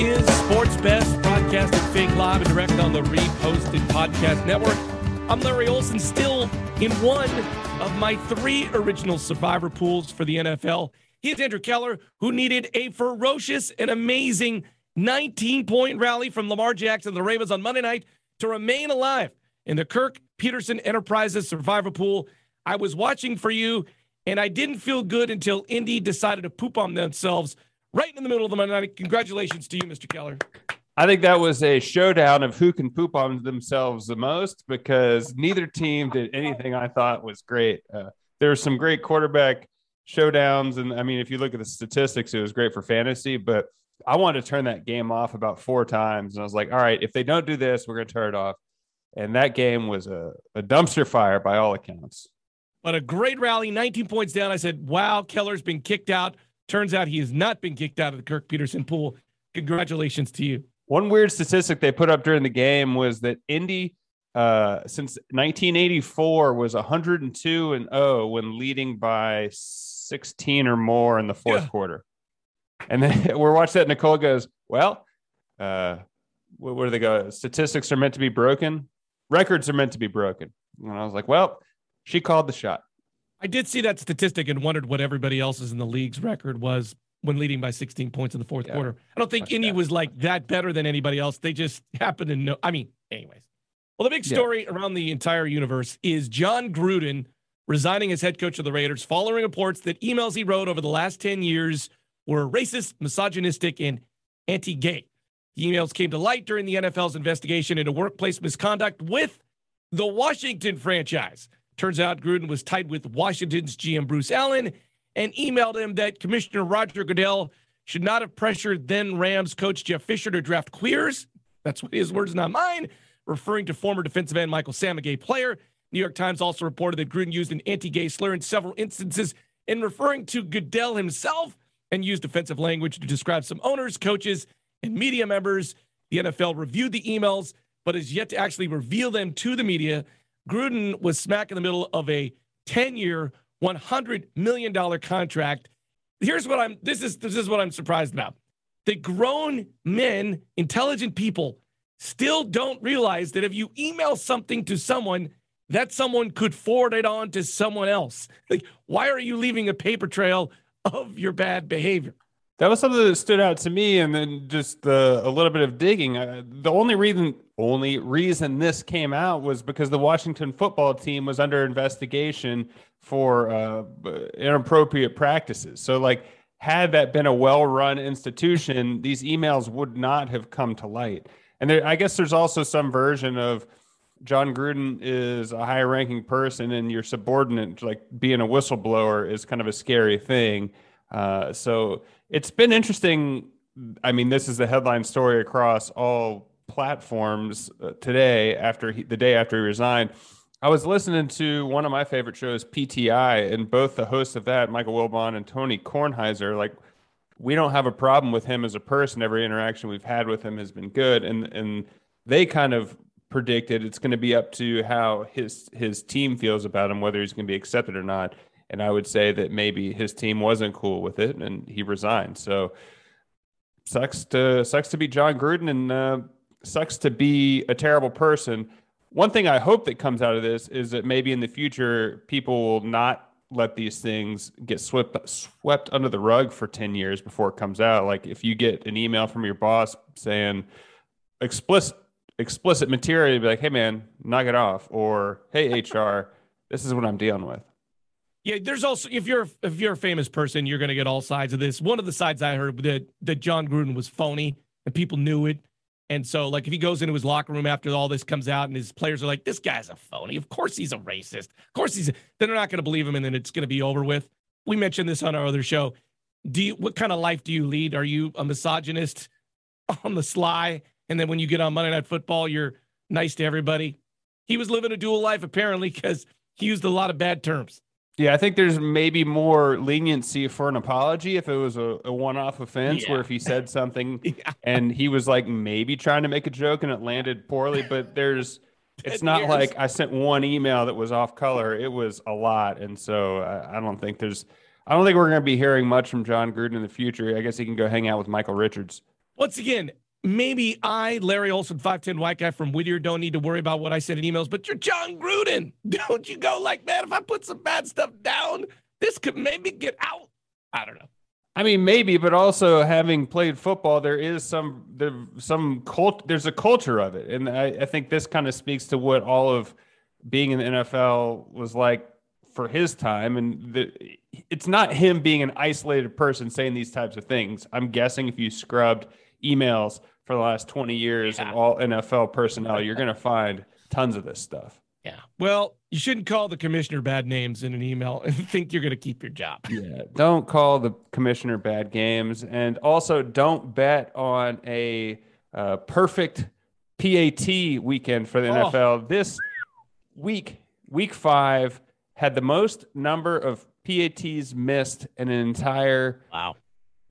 is Sports Best, broadcasted live and direct on the reposted podcast network. I'm Larry Olson, still in one of my three original survivor pools for the NFL. Here's Andrew Keller, who needed a ferocious and amazing 19 point rally from Lamar Jackson, and the Ravens, on Monday night to remain alive in the Kirk Peterson Enterprises survivor pool. I was watching for you, and I didn't feel good until Indy decided to poop on themselves right in the middle of the Monday night. Congratulations to you, Mr. Keller. I think that was a showdown of who can poop on themselves the most because neither team did anything I thought was great. Uh, there were some great quarterback showdowns. And I mean, if you look at the statistics, it was great for fantasy, but I wanted to turn that game off about four times. And I was like, all right, if they don't do this, we're going to turn it off. And that game was a, a dumpster fire by all accounts. But a great rally, 19 points down. I said, wow, Keller's been kicked out. Turns out he has not been kicked out of the Kirk Peterson pool. Congratulations to you. One weird statistic they put up during the game was that Indy, uh, since 1984, was 102 and 0 when leading by 16 or more in the fourth yeah. quarter. And then we're watching that. Nicole goes, "Well, uh, where, where do they go? Statistics are meant to be broken. Records are meant to be broken." And I was like, "Well, she called the shot." I did see that statistic and wondered what everybody else's in the league's record was when leading by 16 points in the fourth yeah. quarter. I don't think Indy was like that better than anybody else. They just happen to know. I mean, anyways. Well, the big story yeah. around the entire universe is Jon Gruden resigning as head coach of the Raiders following reports that emails he wrote over the last 10 years were racist, misogynistic, and anti gay. The emails came to light during the NFL's investigation into workplace misconduct with the Washington franchise. Turns out Gruden was tied with Washington's GM Bruce Allen and emailed him that Commissioner Roger Goodell should not have pressured then Rams coach Jeff Fisher to draft queers. That's what his words, not mine, referring to former defensive end Michael Sam, a gay player. New York Times also reported that Gruden used an anti gay slur in several instances in referring to Goodell himself and used offensive language to describe some owners, coaches, and media members. The NFL reviewed the emails, but has yet to actually reveal them to the media. Gruden was smack in the middle of a 10 year, $100 million contract. Here's what I'm this is this is what I'm surprised about. The grown men, intelligent people still don't realize that if you email something to someone, that someone could forward it on to someone else. Like, why are you leaving a paper trail of your bad behavior? That was something that stood out to me, and then just the, a little bit of digging. Uh, the only reason, only reason this came out was because the Washington football team was under investigation for uh, inappropriate practices. So, like, had that been a well-run institution, these emails would not have come to light. And there, I guess there's also some version of Jon Gruden is a high-ranking person, and your subordinate, like being a whistleblower, is kind of a scary thing. Uh, so it's been interesting. I mean, this is the headline story across all platforms uh, today. After he, the day after he resigned I was listening to one of my favorite shows, PTI, and both the hosts of that, Michael Wilbon and Tony Kornheiser, like we don't have a problem with him as a person. Every interaction we've had with him has been good, and and they kind of predicted it's going to be up to how his his team feels about him, whether he's going to be accepted or not. And I would say that maybe his team wasn't cool with it, and he resigned. So sucks to sucks to be Jon Gruden, and uh, sucks to be a terrible person one thing I hope that comes out of this is that maybe in the future people will not let these things get swept swept under the rug for 10 years before it comes out. Like if you get an email from your boss saying explicit explicit material, be like, hey man, knock it off. Or hey HR, this is what I'm dealing with. Yeah, there's also if you're if you're a famous person, you're gonna get all sides of this. One of the sides I heard that that Jon Gruden was phony and people knew it. And so, like, if he goes into his locker room after all this comes out and his players are like, this guy's a phony. Of course he's a racist. Of course he's, then they're not going to believe him and then it's going to be over with. We mentioned this on our other show. Do you, what kind of life do you lead? Are you a misogynist on the sly? And then when you get on Monday Night Football, you're nice to everybody. He was living a dual life apparently because he used a lot of bad terms. Yeah, I think there's maybe more leniency for an apology if it was a, a one-off offense, yeah. where if he said something yeah. and he was like maybe trying to make a joke and it landed poorly, but there's it's not years. like I sent one email that was off color; it was a lot, and so I, I don't think there's I don't think we're going to be hearing much from Jon Gruden in the future. I guess he can go hang out with Michael Richards. Once again, maybe I, Larry Olson, 5'10 white guy from Whittier, don't need to worry about what I said in emails, but you're Jon Gruden. Don't you go like, man, if I put some bad stuff down, this could maybe get out. I don't know. I mean, maybe, but also having played football, there is some there some cult. There's a culture of it, and I, I think this kind of speaks to what all of being in the NFL was like for his time. And the, it's not him being an isolated person saying these types of things. I'm guessing if you scrubbed emails for the last 20 years yeah. of all NFL personnel, you're going to find tons of this stuff. Yeah. Well, you shouldn't call the commissioner bad names in an email and think you're going to keep your job. Yeah. Don't call the commissioner bad games. And also don't bet on a uh, perfect PAT weekend for the oh. NFL. This week, week five, had the most number of PATs missed in an entire wow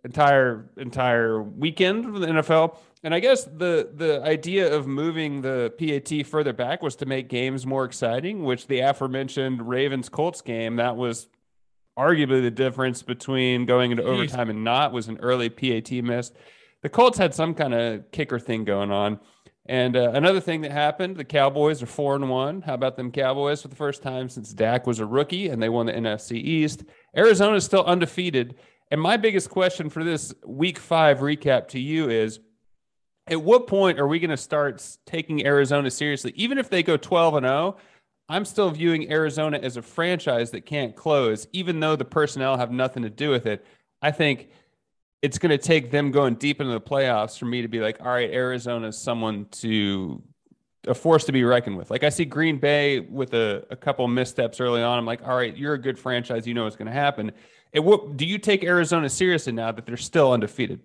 entire entire weekend of the NFL. And I guess the the idea of moving the PAT further back was to make games more exciting, which the aforementioned Ravens Colts game that was arguably the difference between going into Jeez. overtime and not was an early PAT miss. The Colts had some kind of kicker thing going on. And uh, another thing that happened, the Cowboys are four and one. How about them Cowboys for the first time since Dak was a rookie and they won the NFC East? Arizona is still undefeated and my biggest question for this week five recap to you is at what point are we going to start taking Arizona seriously? Even if they go 12 and 0, I'm still viewing Arizona as a franchise that can't close, even though the personnel have nothing to do with it. I think it's going to take them going deep into the playoffs for me to be like, all right, Arizona is someone to a force to be reckoned with. Like I see Green Bay with a, a couple missteps early on. I'm like, all right, you're a good franchise. You know what's going to happen. And what do you take Arizona seriously now that they're still undefeated?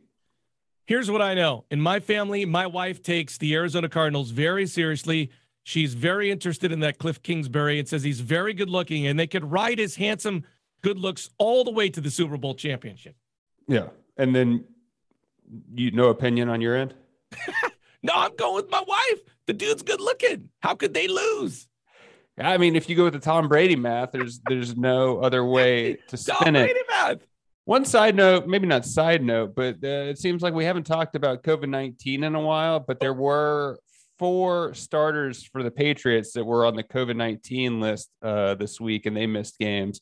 Here's what I know. In my family, my wife takes the Arizona Cardinals very seriously. She's very interested in that Cliff Kingsbury and says he's very good looking and they could ride his handsome good looks all the way to the Super Bowl championship. Yeah. And then you no opinion on your end? no, I'm going with my wife. The dude's good looking. How could they lose? I mean, if you go with the Tom Brady math, there's there's no other way to spin Tom it. Math. One side note, maybe not side note, but uh, it seems like we haven't talked about COVID nineteen in a while. But there were four starters for the Patriots that were on the COVID nineteen list uh, this week, and they missed games.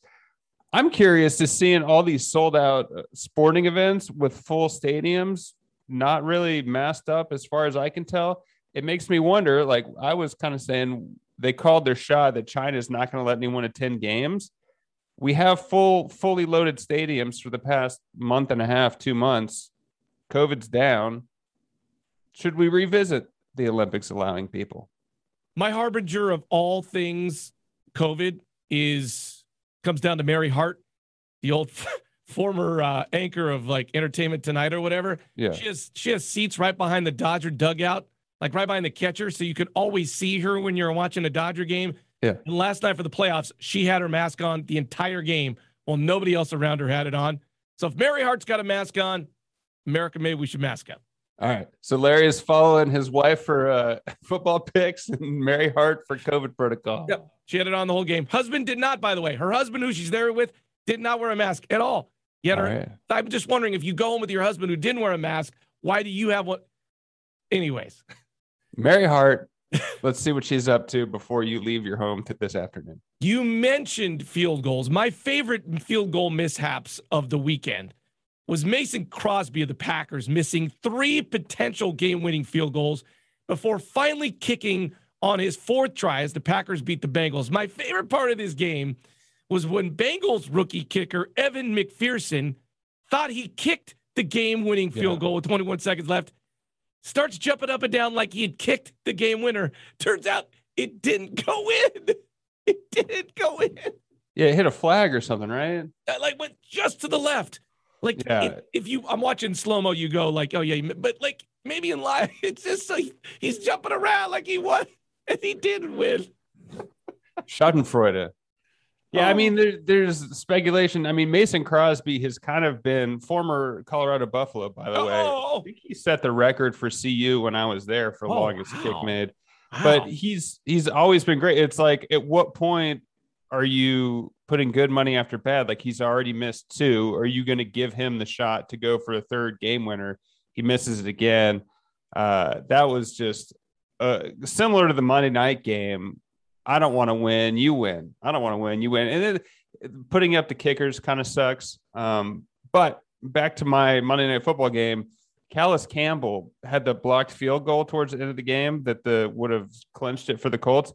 I'm curious to seeing all these sold out uh, sporting events with full stadiums, not really masked up as far as I can tell. It makes me wonder. Like I was kind of saying, they called their shot that China is not going to let anyone attend games. We have full, fully loaded stadiums for the past month and a half, two months. COVID's down. Should we revisit the Olympics allowing people? My harbinger of all things COVID is comes down to Mary Hart, the old former uh, anchor of like Entertainment Tonight or whatever. Yeah, she has she has seats right behind the Dodger dugout like right behind the catcher, so you could always see her when you're watching a Dodger game. Yeah. And last night for the playoffs, she had her mask on the entire game while nobody else around her had it on. So if Mary Hart's got a mask on, America, maybe we should mask up. All right. So Larry is following his wife for uh, football picks and Mary Hart for COVID protocol. Yep. She had it on the whole game. Husband did not, by the way. Her husband, who she's there with, did not wear a mask at all. Yet her, right. I'm just wondering if you go home with your husband who didn't wear a mask, why do you have one? Anyways. Mary Hart, let's see what she's up to before you leave your home this afternoon. You mentioned field goals. My favorite field goal mishaps of the weekend was Mason Crosby of the Packers missing three potential game winning field goals before finally kicking on his fourth try as the Packers beat the Bengals. My favorite part of this game was when Bengals rookie kicker Evan McPherson thought he kicked the game winning field yeah. goal with 21 seconds left starts jumping up and down like he had kicked the game winner. Turns out it didn't go in. It didn't go in. Yeah, it hit a flag or something, right? I like went just to the left. Like yeah. if, if you, I'm watching slow mo, you go like, oh yeah, but like maybe in live, it's just like he's jumping around like he won and he did win. Schadenfreude. Yeah, I mean, there, there's speculation. I mean, Mason Crosby has kind of been former Colorado Buffalo, by the oh. way. I think he set the record for CU when I was there for oh, longest wow. kick made. Wow. But he's he's always been great. It's like, at what point are you putting good money after bad? Like he's already missed two. Are you going to give him the shot to go for a third game winner? He misses it again. Uh, that was just uh, similar to the Monday night game. I don't want to win. You win. I don't want to win. You win. And then putting up the kickers kind of sucks. Um, but back to my Monday night football game. Calais Campbell had the blocked field goal towards the end of the game that the would have clinched it for the Colts.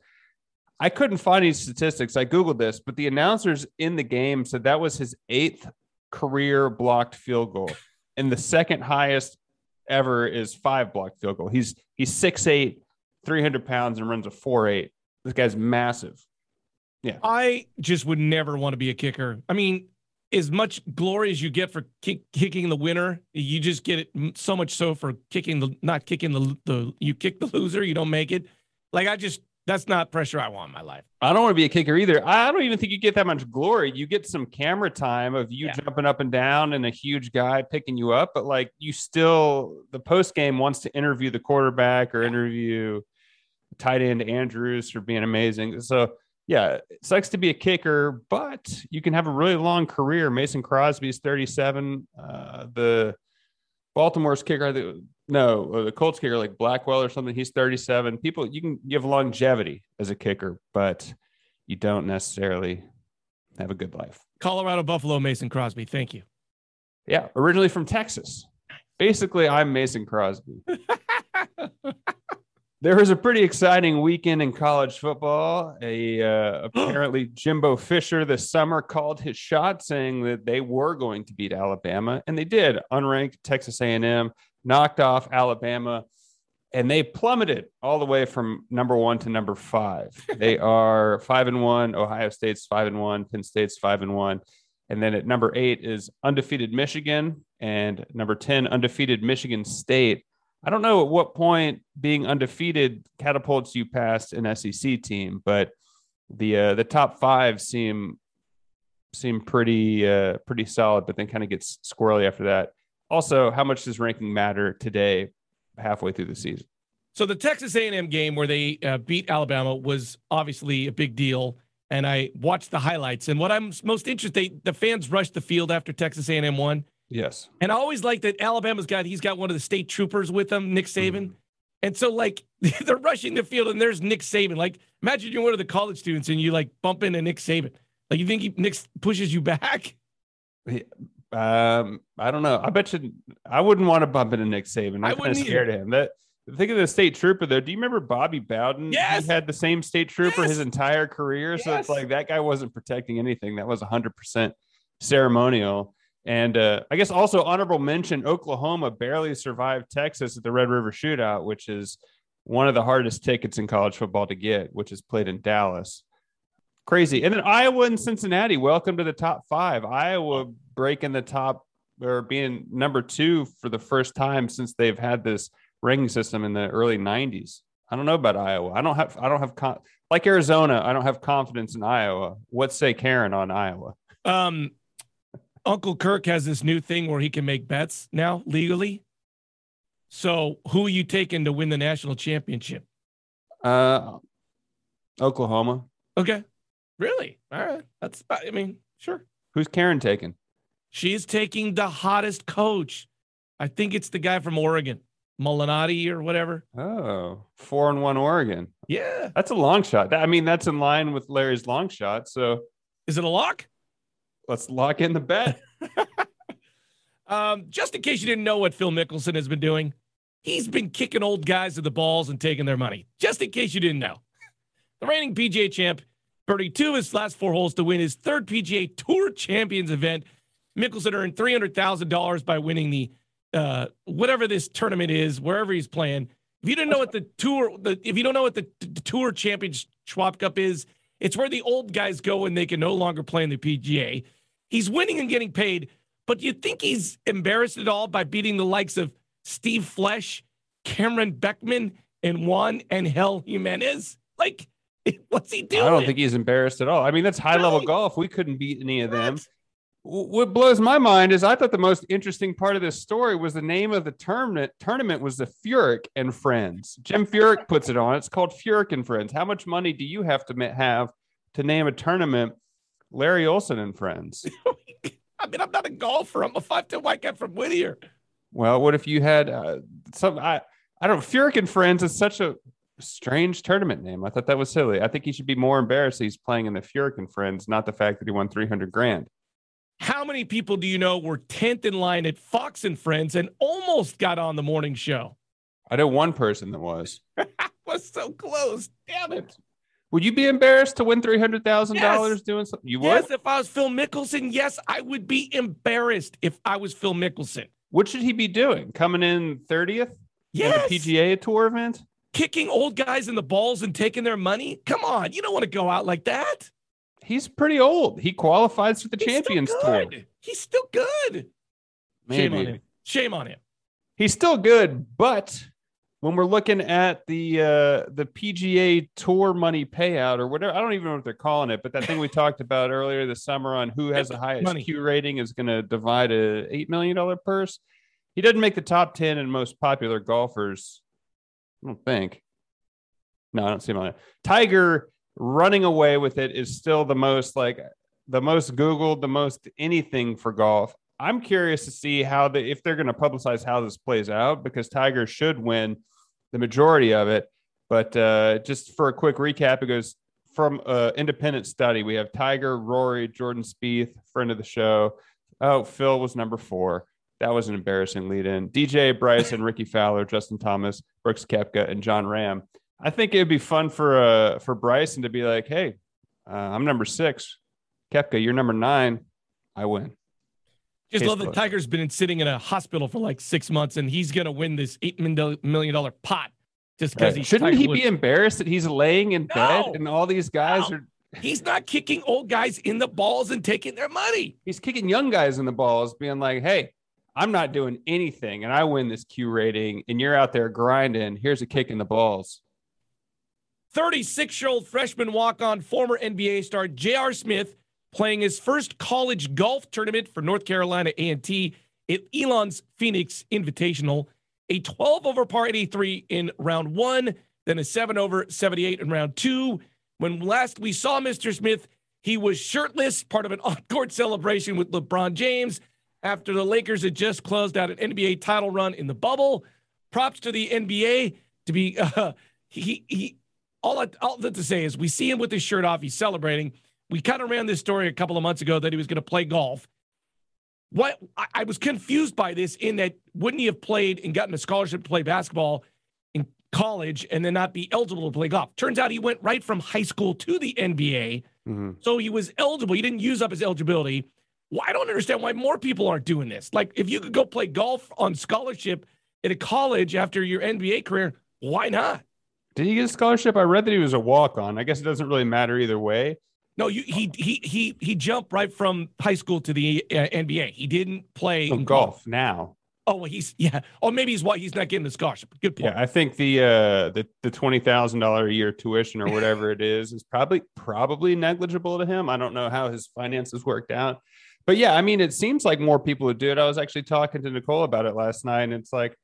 I couldn't find any statistics. I googled this, but the announcers in the game said that was his eighth career blocked field goal, and the second highest ever is five blocked field goal. He's he's six eight, 300 pounds, and runs a four eight. This guy's massive. Yeah, I just would never want to be a kicker. I mean, as much glory as you get for kick, kicking the winner, you just get it so much so for kicking the not kicking the the you kick the loser, you don't make it. Like I just that's not pressure I want in my life. I don't want to be a kicker either. I don't even think you get that much glory. You get some camera time of you yeah. jumping up and down and a huge guy picking you up, but like you still the post game wants to interview the quarterback or interview tight end Andrews for being amazing. So yeah, it sucks to be a kicker, but you can have a really long career. Mason Crosby's 37. Uh, the Baltimore's kicker, no, uh, the Colts kicker like Blackwell or something. He's 37. People, you can you have longevity as a kicker, but you don't necessarily have a good life. Colorado Buffalo Mason Crosby. Thank you. Yeah, originally from Texas. Basically, I'm Mason Crosby. there was a pretty exciting weekend in college football. A uh, apparently Jimbo Fisher this summer called his shot, saying that they were going to beat Alabama, and they did. Unranked Texas A&M knocked off Alabama, and they plummeted all the way from number one to number five. they are five and one. Ohio State's five and one. Penn State's five and one. And then at number eight is undefeated Michigan, and number 10, undefeated Michigan State. I don't know at what point being undefeated catapults you past an SEC team, but the uh, the top five seem seem pretty uh, pretty solid, but then kind of gets squirrely after that. Also, how much does ranking matter today, halfway through the season? So the Texas A&M game where they uh, beat Alabama was obviously a big deal, and I watched the highlights. And what I'm most interested, the fans rushed the field after Texas A&M won. Yes, and I always like that Alabama's got he's got one of the state troopers with him, Nick Saban. Mm-hmm. And so, like, they're rushing the field, and there's Nick Saban. Like, imagine you're one of the college students and you like bump into Nick Saban. Like, you think he, Nick pushes you back? Um, I don't know. I bet you I wouldn't want to bump into Nick Saban. I'm I kind of scared of him. That think of the state trooper though. Do you remember Bobby Bowden? Yes. He had the same state trooper yes. his entire career. Yes. So it's like that guy wasn't protecting anything. That was 100% ceremonial. And uh, I guess also honorable mention Oklahoma barely survived Texas at the Red River Shootout, which is one of the hardest tickets in college football to get, which is played in Dallas. Crazy. And then Iowa and Cincinnati, welcome to the top five. Iowa breaking the top or being number two for the first time since they've had this ranking system in the early 90s. I don't know about Iowa. I don't have, I don't have, con- like Arizona, I don't have confidence in Iowa. What say Karen on Iowa? Um, Uncle Kirk has this new thing where he can make bets now legally. So who are you taking to win the national championship? Uh, Oklahoma. Okay. Really? All right. That's, I mean, sure. Who's Karen taking? She's taking the hottest coach. I think it's the guy from Oregon, Molinari or whatever. Oh, four and one Oregon. Yeah. That's a long shot. I mean, that's in line with Larry's long shot. So is it a lock? Let's lock in the bet. um, just in case you didn't know what Phil Mickelson has been doing, he's been kicking old guys to the balls and taking their money. Just in case you didn't know. The reigning PGA champ birdie two of his last four holes to win his third PGA Tour Champions event. Mickelson earned three hundred thousand dollars by winning the uh, whatever this tournament is, wherever he's playing. If you didn't know what the tour, the, if you don't know what the, the Tour Champions Schwab Cup is, it's where the old guys go when they can no longer play in the PGA. He's winning and getting paid, but do you think he's embarrassed at all by beating the likes of Steve Flesch, Cameron Beckman, and Juan Angel Jimenez? Like, What's he doing? I don't think he's embarrassed at all. I mean, that's high level golf. We couldn't beat any of them. What blows my mind is I thought the most interesting part of this story was the name of the tournament. Tournament was the Furyk and Friends. Jim Furyk puts it on. It's called Furyk and Friends. How much money do you have to have to name a tournament? Larry Olson and Friends. I mean, I'm not a golfer. I'm a five-ten white guy from Whittier. Well, what if you had uh, some? I I don't. Furyk and Friends is such a strange tournament name. I thought that was silly. I think he should be more embarrassed he's playing in the Furyk and Friends, not the fact that he won 300 grand. How many people do you know were 10th in line at Fox and Friends and almost got on the morning show? I know one person that was. was so close. Damn it. Would you be embarrassed to win three hundred thousand yes. dollars doing something? You would. Yes, if I was Phil Mickelson, yes, I would be embarrassed if I was Phil Mickelson. What should he be doing? Coming in thirtieth? Yes. PGA Tour event? Kicking old guys in the balls and taking their money? Come on, you don't want to go out like that. He's pretty old. He qualifies for the He's Champions Tour. He's still good. Maybe. Shame on him. Shame on him. He's still good, but when we're looking at the uh, the PGA Tour money payout or whatever, I don't even know what they're calling it, but that thing we talked about earlier this summer on who has the highest money. Q rating is going to divide a eight million dollar purse. He doesn't make the top ten and most popular golfers. I don't think. No, I don't see him on it. Tiger running away with it is still the most like the most Googled, the most anything for golf. I'm curious to see how the if they're going to publicize how this plays out because Tiger should win the majority of it. But uh, just for a quick recap, it goes from an independent study. We have Tiger, Rory, Jordan Spieth, friend of the show. Oh, Phil was number four. That was an embarrassing lead in. DJ, Bryce, and Rickie Fowler, Justin Thomas, Brooks Koepka, and Jon Rahm. I think it would be fun for uh, for Bryson to be like, hey, uh, I'm number six. Koepka, you're number nine. I win. Just Case love that Tiger's been sitting in a hospital for like six months, and he's going to win this eight million dollar pot just because right. he shouldn't Tiger he Woods. be embarrassed that he's laying in no, bed and all these guys no. are. He's not kicking old guys in the balls and taking their money. He's kicking young guys in the balls, being like, "Hey, I'm not doing anything, and I win this Q rating, and you're out there grinding. Here's a kick in the balls." 36 year old freshman walk on former NBA star J.R. Smith playing his first college golf tournament for North Carolina A&T at Elon's Phoenix Invitational. A 12 over par 83 in round one, then a 7 over 78 in round two. When last we saw Mr. Smith, he was shirtless, part of an on-court celebration with LeBron James after the Lakers had just closed out an NBA title run in the bubble. Props to the NBA to be uh, he he. All I, all that to say is we see him with his shirt off. He's celebrating we kind of ran this story a couple of months ago that he was going to play golf. What I, I, was confused by this in that wouldn't he have played and gotten a scholarship to play basketball in college and then not be eligible to play golf? Turns out he went right from high school to the NBA. Mm-hmm. So he was eligible. He didn't use up his eligibility. Well, I don't understand why more people aren't doing this. Like if you could go play golf on scholarship at a college after your NBA career, why not? Did he get a scholarship? I read that he was a walk on. I guess it doesn't really matter either way. No, you, he he he he jumped right from high school to the uh, NBA. He didn't play oh, golf, now. Oh, well, he's yeah. Oh, maybe he's why he's not getting the scholarship. Good point. Yeah, I think the uh the the twenty thousand dollar a year tuition or whatever it is is probably probably negligible to him. I don't know how his finances worked out, but yeah, I mean, it seems like more people would do it. I was actually talking to Nicole about it last night, and it's like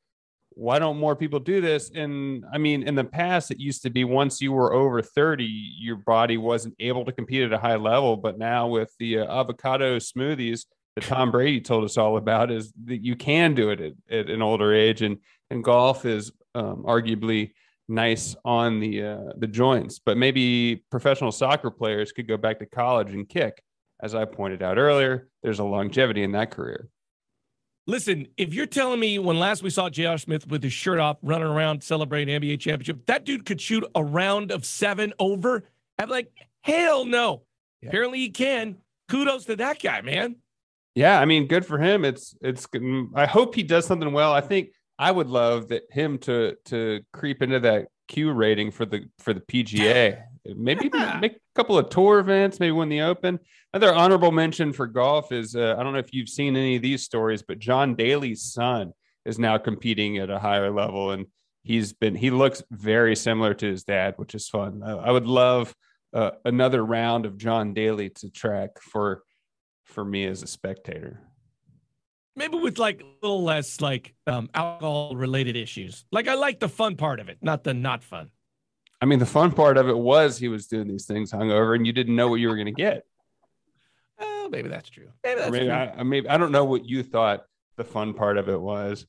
why don't more people do this? And I mean, in the past, it used to be once you were over 30, your body wasn't able to compete at a high level. But now with the uh, avocado smoothies that Tom Brady told us all about, is that you can do it at, at an older age. And, and golf is um, arguably nice on the, uh, the joints. But maybe professional soccer players could go back to college and kick. As I pointed out earlier, there's a longevity in that career. Listen, if you're telling me when last we saw J.R. Smith with his shirt off running around celebrating NBA championship, that dude could shoot a round of seven over, I'm like, hell no. Yeah. Apparently he can. Kudos to that guy, man. Yeah, I mean, good for him. It's it's. Mm, I hope he does something well. I think I would love that him to to creep into that Q rating for the for the PGA. Maybe make a couple of tour events, maybe win the Open. Another honorable mention for golf is uh, I don't know if you've seen any of these stories, but John Daly's son is now competing at a higher level, and he's been he looks very similar to his dad, which is fun. I, I would love uh, another round of John Daly to track for for me as a spectator. Maybe with like a little less like um, alcohol related issues. Like I like the fun part of it, not the not fun. I mean, the fun part of it was he was doing these things hungover, and you didn't know what you were going to get. Oh, maybe that's true. Maybe that's maybe true. I, maybe I don't know what you thought the fun part of it was.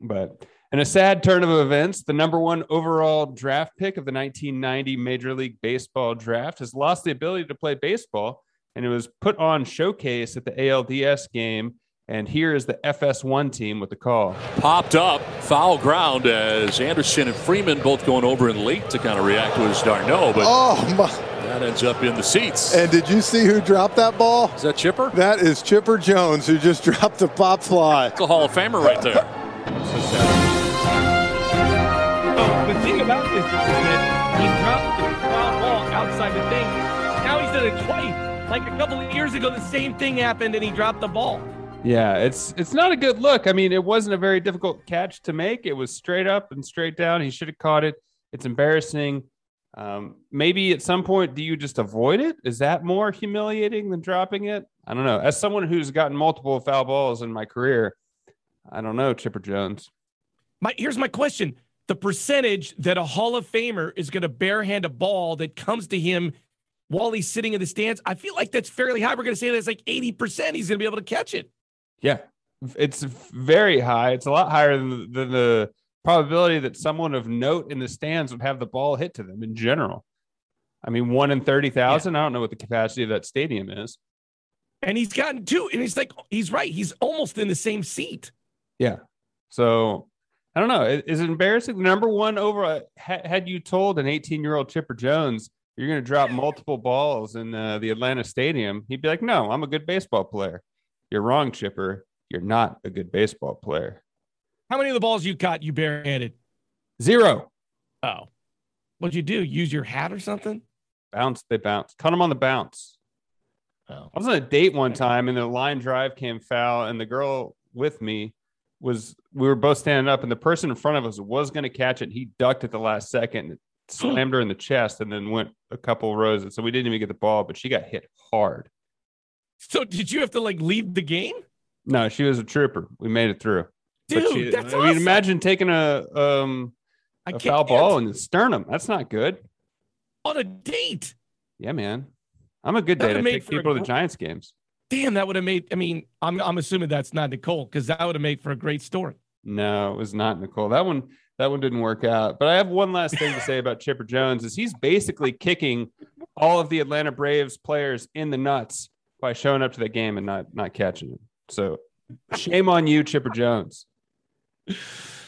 But in a sad turn of events, the number one overall draft pick of the 1990 Major League Baseball draft has lost the ability to play baseball, and it was put on showcase at the ALDS game. And here is the FS1 team with the call. Popped up, foul ground as Anderson and Freeman both going over and late to kind of react to his d'Arnaud, but oh my. That ends up in the seats. And did you see who dropped that ball? Is that Chipper? That is Chipper Jones who just dropped the pop fly. It's a Hall of Famer right there. Oh, the thing about this is that he dropped the foul ball outside the thing. Now he's done it twice. Like a couple of years ago, the same thing happened and he dropped the ball. Yeah, it's it's not a good look. I mean, it wasn't a very difficult catch to make. It was straight up and straight down. He should have caught it. It's embarrassing. Um, maybe at some point, do you just avoid it? Is that more humiliating than dropping it? I don't know. As someone who's gotten multiple foul balls in my career, I don't know, Chipper Jones. My here's my question: the percentage that a Hall of Famer is going to barehand a ball that comes to him while he's sitting in the stands, I feel like that's fairly high. We're going to say that's like eighty percent. He's going to be able to catch it. Yeah, it's very high. It's a lot higher than, than the probability that someone of note in the stands would have the ball hit to them in general. I mean, one in 30,000. Yeah. I don't know what the capacity of that stadium is. And he's gotten two. And he's like, he's right. He's almost in the same seat. Yeah. So I don't know. Is it embarrassing? Number one over, had you told an 18 year old Chipper Jones, you're going to drop multiple balls in uh, the Atlanta stadium, he'd be like, no, I'm a good baseball player. You're wrong, Chipper. You're not a good baseball player. How many of the balls you caught you barehanded? Zero. Oh. What'd you do? Use your hat or something? Bounce. They bounce. Cut them on the bounce. Oh. I was on a date one time and the line drive came foul, and the girl with me was we were both standing up, and the person in front of us was going to catch it. He ducked at the last second, and slammed her in the chest, and then went a couple rows. And so we didn't even get the ball, but she got hit hard. So did you have to like leave the game? No, she was a trooper. We made it through. Dude, she, that's I awesome. mean, imagine taking a um I a foul ball in the sternum. That's not good. On a date. Yeah, man. I'm a good date. I take people to the Giants games. Damn, that would have made. I mean, I'm I'm assuming that's not Nicole because that would have made for a great story. No, it was not Nicole. That one that one didn't work out. But I have one last thing to say about Chipper Jones is he's basically kicking all of the Atlanta Braves players in the nuts by showing up to the game and not not catching them. So shame on you, Chipper Jones.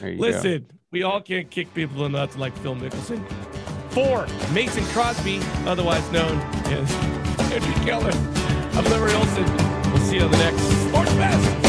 Listen, go. we all can't kick people in the nuts like Phil Mickelson. Four, Mason Crosby, otherwise known as Andrew Keller. I'm Larry Olson. We'll see you on the next Sports Fest.